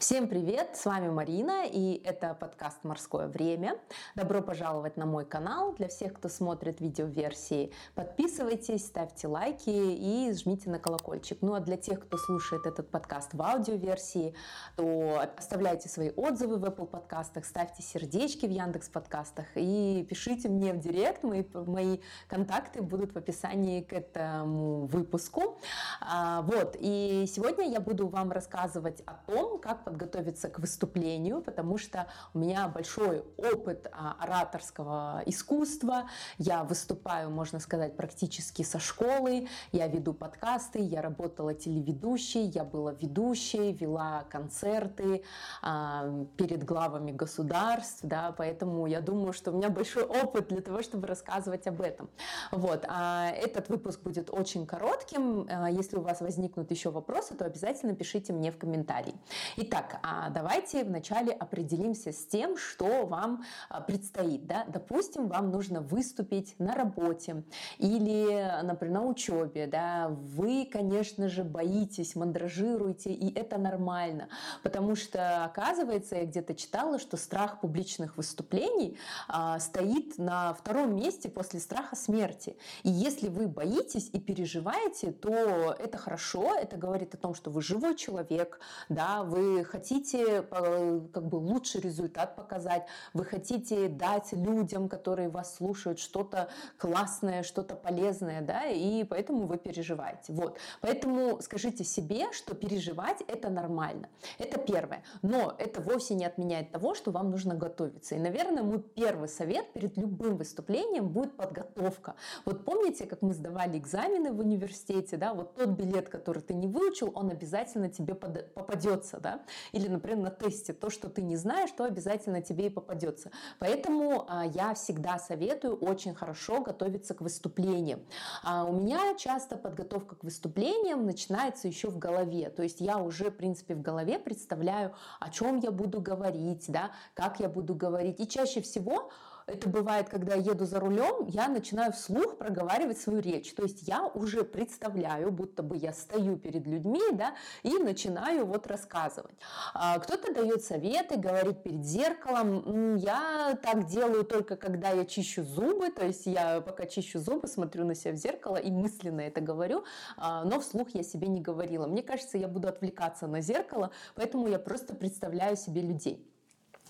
Всем привет, с вами Марина, и это подкаст «Морское время». Добро пожаловать на мой канал. Для всех, кто смотрит видеоверсии, подписывайтесь, ставьте лайки и жмите на колокольчик. Ну а для тех, кто слушает этот подкаст в аудиоверсии, то оставляйте свои отзывы в Apple подкастах, ставьте сердечки в Яндекс подкастах и пишите мне в директ. Мои, мои контакты будут в описании к этому выпуску. А, вот, и сегодня я буду вам рассказывать о том, как подготовиться к выступлению, потому что у меня большой опыт а, ораторского искусства. Я выступаю, можно сказать, практически со школы. Я веду подкасты, я работала телеведущей, я была ведущей, вела концерты а, перед главами государств, да, поэтому я думаю, что у меня большой опыт для того, чтобы рассказывать об этом. Вот, а этот выпуск будет очень коротким. Если у вас возникнут еще вопросы, то обязательно пишите мне в комментарии. Итак, Итак, а давайте вначале определимся с тем, что вам а, предстоит. Да? Допустим, вам нужно выступить на работе или, например, на учебе. Да? Вы, конечно же, боитесь, мандражируете, и это нормально, потому что, оказывается, я где-то читала, что страх публичных выступлений а, стоит на втором месте после страха смерти. И если вы боитесь и переживаете, то это хорошо, это говорит о том, что вы живой человек, да, вы хотите э, как бы лучший результат показать, вы хотите дать людям, которые вас слушают, что-то классное, что-то полезное, да, и поэтому вы переживаете. Вот. Поэтому скажите себе, что переживать это нормально. Это первое. Но это вовсе не отменяет того, что вам нужно готовиться. И, наверное, мой первый совет перед любым выступлением будет подготовка. Вот помните, как мы сдавали экзамены в университете, да, вот тот билет, который ты не выучил, он обязательно тебе попадется, да. Или, например, на тесте то, что ты не знаешь, то обязательно тебе и попадется. Поэтому а, я всегда советую очень хорошо готовиться к выступлениям. А у меня часто подготовка к выступлениям начинается еще в голове. То есть я уже, в принципе, в голове представляю, о чем я буду говорить, да, как я буду говорить. И чаще всего это бывает, когда я еду за рулем, я начинаю вслух проговаривать свою речь. То есть я уже представляю, будто бы я стою перед людьми, да, и начинаю вот рассказывать. А кто-то дает советы, говорит перед зеркалом. Я так делаю только когда я чищу зубы, то есть я пока чищу зубы, смотрю на себя в зеркало и мысленно это говорю, а, но вслух я себе не говорила. Мне кажется, я буду отвлекаться на зеркало, поэтому я просто представляю себе людей.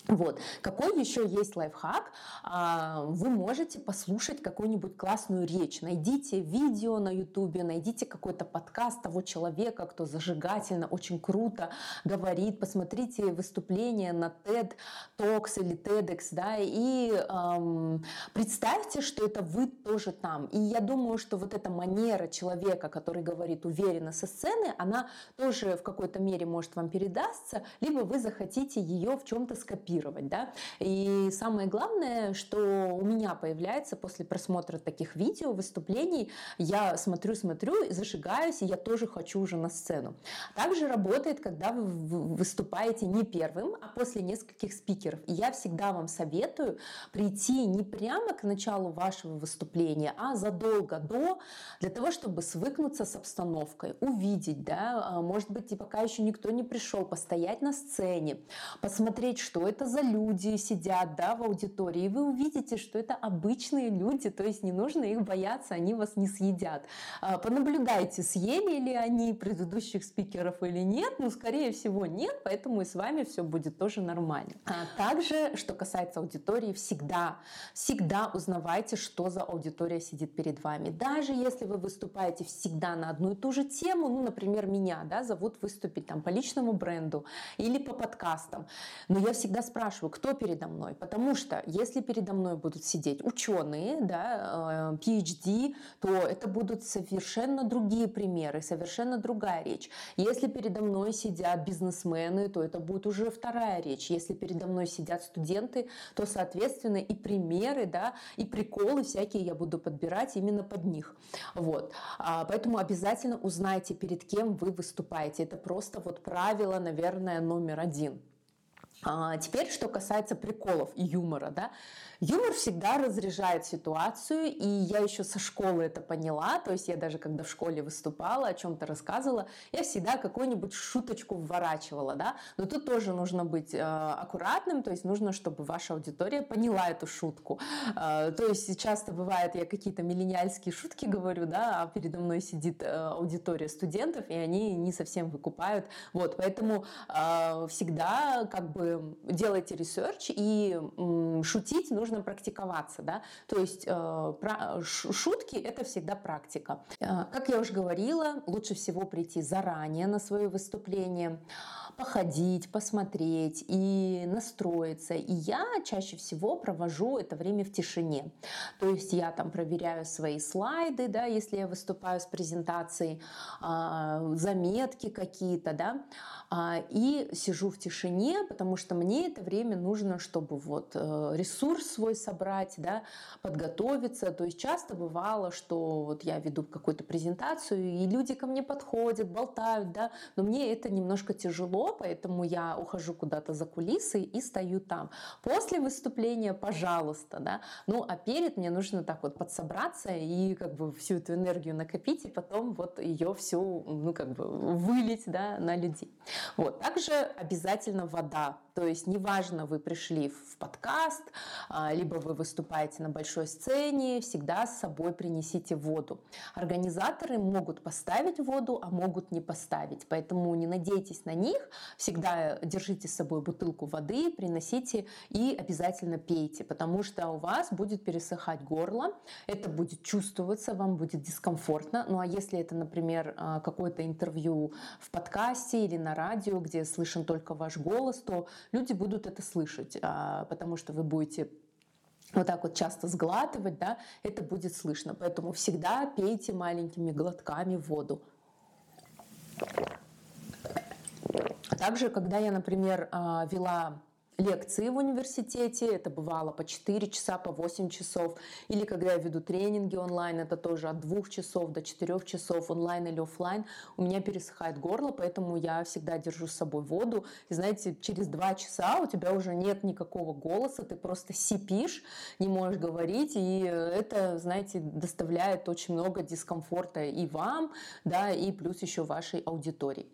Вот. Какой еще есть лайфхак? А, вы можете послушать какую-нибудь классную речь. Найдите видео на ютубе, найдите какой-то подкаст того человека, кто зажигательно, очень круто говорит. Посмотрите выступление на TED Talks или TEDx, да, и эм, представьте, что это вы тоже там. И я думаю, что вот эта манера человека, который говорит уверенно со сцены, она тоже в какой-то мере может вам передастся, либо вы захотите ее в чем-то скопировать копировать. Да? И самое главное, что у меня появляется после просмотра таких видео, выступлений, я смотрю, смотрю, зажигаюсь, и я тоже хочу уже на сцену. Также работает, когда вы выступаете не первым, а после нескольких спикеров. И я всегда вам советую прийти не прямо к началу вашего выступления, а задолго до, для того, чтобы свыкнуться с обстановкой, увидеть, да, а, может быть, и пока еще никто не пришел, постоять на сцене, посмотреть, что это это за люди сидят да, в аудитории, и вы увидите, что это обычные люди, то есть не нужно их бояться, они вас не съедят. А, понаблюдайте, съели ли они предыдущих спикеров или нет, ну, скорее всего, нет, поэтому и с вами все будет тоже нормально. А также, что касается аудитории, всегда, всегда узнавайте, что за аудитория сидит перед вами. Даже если вы выступаете всегда на одну и ту же тему, ну, например, меня, да, зовут выступить там по личному бренду или по подкастам, но я всегда спрашиваю, кто передо мной, потому что если передо мной будут сидеть ученые, да, э, PhD, то это будут совершенно другие примеры, совершенно другая речь. Если передо мной сидят бизнесмены, то это будет уже вторая речь. Если передо мной сидят студенты, то, соответственно, и примеры, да, и приколы всякие я буду подбирать именно под них. Вот. А, поэтому обязательно узнайте, перед кем вы выступаете. Это просто вот правило, наверное, номер один. А теперь, что касается приколов и юмора, да, Юмор всегда разряжает ситуацию, и я еще со школы это поняла, то есть я даже когда в школе выступала, о чем-то рассказывала, я всегда какую-нибудь шуточку вворачивала, да, но тут тоже нужно быть э, аккуратным, то есть нужно, чтобы ваша аудитория поняла эту шутку. Э, то есть часто бывает, я какие-то миллениальские шутки говорю, да, а передо мной сидит э, аудитория студентов, и они не совсем выкупают, вот, поэтому э, всегда как бы делайте ресерч и шутить нужно нужно практиковаться, да, то есть э, шутки это всегда практика. Э, как я уже говорила, лучше всего прийти заранее на свое выступление походить, посмотреть и настроиться. И я чаще всего провожу это время в тишине. То есть я там проверяю свои слайды, да, если я выступаю с презентацией, а, заметки какие-то, да, а, и сижу в тишине, потому что мне это время нужно, чтобы вот э, ресурс свой собрать, да, подготовиться. То есть часто бывало, что вот я веду какую-то презентацию, и люди ко мне подходят, болтают, да, но мне это немножко тяжело, поэтому я ухожу куда-то за кулисы и стою там. После выступления, пожалуйста, да, ну а перед мне нужно так вот подсобраться и как бы всю эту энергию накопить, и потом вот ее всю, ну как бы вылить, да, на людей. Вот. Также обязательно вода. То есть неважно, вы пришли в подкаст, а, либо вы выступаете на большой сцене, всегда с собой принесите воду. Организаторы могут поставить воду, а могут не поставить. Поэтому не надейтесь на них. Всегда держите с собой бутылку воды, приносите и обязательно пейте, потому что у вас будет пересыхать горло, это будет чувствоваться, вам будет дискомфортно. Ну а если это, например, а, какое-то интервью в подкасте или на радио, где слышен только ваш голос, то люди будут это слышать, а, потому что вы будете вот так вот часто сглатывать, да, это будет слышно. Поэтому всегда пейте маленькими глотками воду. Также, когда я, например, а, вела лекции в университете, это бывало по 4 часа, по 8 часов, или когда я веду тренинги онлайн, это тоже от 2 часов до 4 часов онлайн или офлайн, у меня пересыхает горло, поэтому я всегда держу с собой воду, и знаете, через 2 часа у тебя уже нет никакого голоса, ты просто сипишь, не можешь говорить, и это, знаете, доставляет очень много дискомфорта и вам, да, и плюс еще вашей аудитории.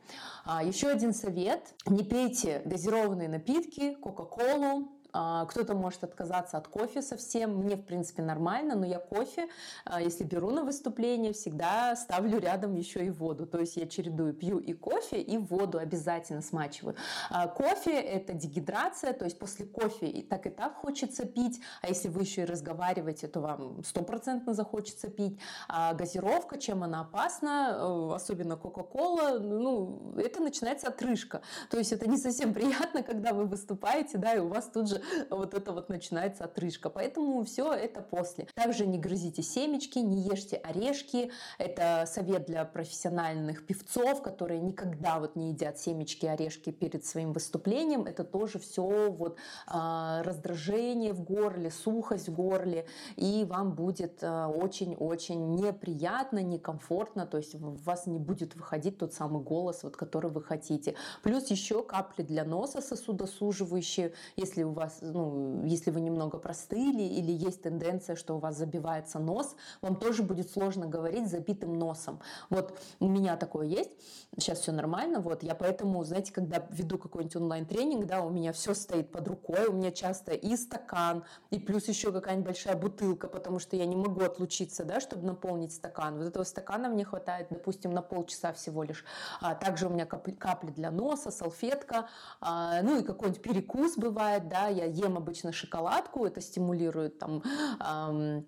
А еще один совет, не пейте газированные напитки, Coca-Colo, кто-то может отказаться от кофе совсем. Мне, в принципе, нормально, но я кофе, а, если беру на выступление, всегда ставлю рядом еще и воду. То есть я чередую, пью и кофе, и воду обязательно смачиваю. А, кофе – это дегидрация, то есть после кофе и так и так хочется пить, а если вы еще и разговариваете, то вам стопроцентно захочется пить. А газировка, чем она опасна, э, особенно Кока-Кола, ну, это начинается отрыжка. То есть это не совсем приятно, когда вы выступаете, да, и у вас тут же вот это вот начинается отрыжка. Поэтому все это после. Также не грызите семечки, не ешьте орешки. Это совет для профессиональных певцов, которые никогда вот не едят семечки, орешки перед своим выступлением. Это тоже все вот а, раздражение в горле, сухость в горле, и вам будет а, очень-очень неприятно, некомфортно, то есть у вас не будет выходить тот самый голос, вот, который вы хотите. Плюс еще капли для носа сосудосуживающие, если у вас вас, ну, если вы немного простыли или есть тенденция, что у вас забивается нос, вам тоже будет сложно говорить забитым носом. Вот у меня такое есть, сейчас все нормально, вот я поэтому, знаете, когда веду какой-нибудь онлайн-тренинг, да, у меня все стоит под рукой, у меня часто и стакан, и плюс еще какая-нибудь большая бутылка, потому что я не могу отлучиться, да, чтобы наполнить стакан. Вот этого стакана мне хватает, допустим, на полчаса всего лишь. А также у меня капли, капли для носа, салфетка, а, ну и какой-нибудь перекус бывает, да, я ем обычно шоколадку, это стимулирует там Э,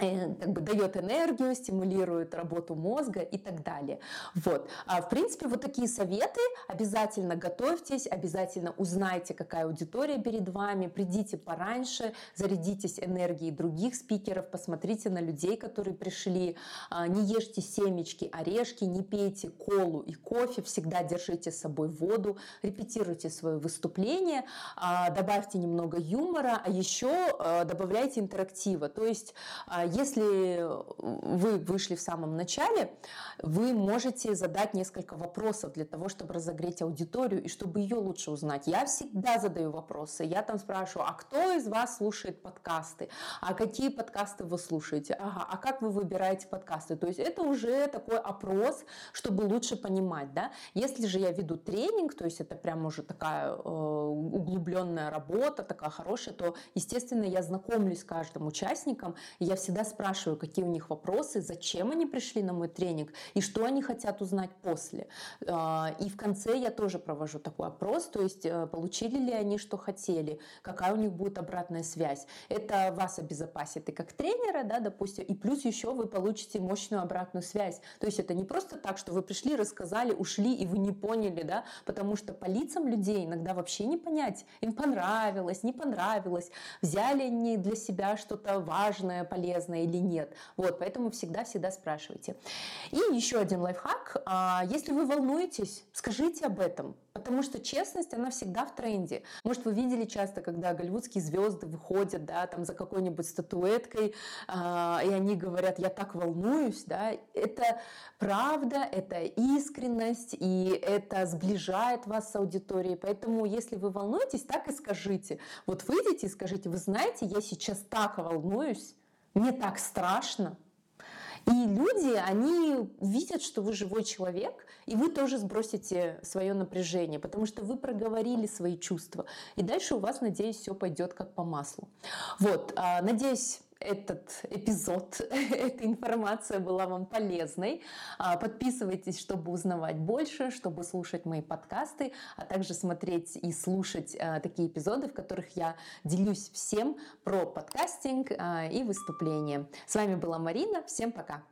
как бы дает энергию, стимулирует работу мозга и так далее. Вот. А в принципе, вот такие советы. Обязательно готовьтесь, обязательно узнайте, какая аудитория перед вами, придите пораньше, зарядитесь энергией других спикеров, посмотрите на людей, которые пришли, а, не ешьте семечки, орешки, не пейте колу и кофе, всегда держите с собой воду, репетируйте свое выступление, а, добавьте немного юмора, а еще а, добавляйте интерактива. То есть если вы вышли в самом начале, вы можете задать несколько вопросов для того, чтобы разогреть аудиторию и чтобы ее лучше узнать. Я всегда задаю вопросы. Я там спрашиваю, а кто из вас слушает подкасты? А какие подкасты вы слушаете? Ага, а как вы выбираете подкасты? То есть это уже такой опрос, чтобы лучше понимать. Да? Если же я веду тренинг, то есть это прям уже такая э, углубленная работа, такая хорошая, то, естественно, я знакомлюсь с каждым участником, и я всегда спрашиваю, какие у них вопросы, зачем они пришли на мой тренинг и что они хотят узнать после. Э, и в конце я тоже провожу такой опрос, то есть э, получили ли они, что хотели, какая у них будет обратная связь. Это вас обезопасит и как тренера, да, допустим, и плюс еще вы получите мощную обратную связь. То есть это не просто так, что вы пришли, рассказали, ушли, и вы не поняли, да, потому что по лицам людей иногда вообще не понять, им понравилось, не понравилось, взяли они для себя что-то важное, полезное или нет. Вот, поэтому всегда-всегда спрашивайте. И еще один лайфхак. А, если вы волнуетесь, скажите об этом. Потому что честность, она всегда в тренде. Может, вы видели часто, когда голливудские звезды выходят, да, там за какой-нибудь статуэткой, э, и они говорят, я так волнуюсь, да. Это правда, это искренность, и это сближает вас с аудиторией. Поэтому, если вы волнуетесь, так и скажите. Вот выйдите и скажите, вы знаете, я сейчас так волнуюсь, мне так страшно, и люди, они видят, что вы живой человек, и вы тоже сбросите свое напряжение, потому что вы проговорили свои чувства. И дальше у вас, надеюсь, все пойдет как по маслу. Вот, а, надеюсь, этот эпизод, эта информация была вам полезной. А, подписывайтесь, чтобы узнавать больше, чтобы слушать мои подкасты, а также смотреть и слушать а, такие эпизоды, в которых я делюсь всем про подкастинг и выступления. С вами была Марина. Всем пока!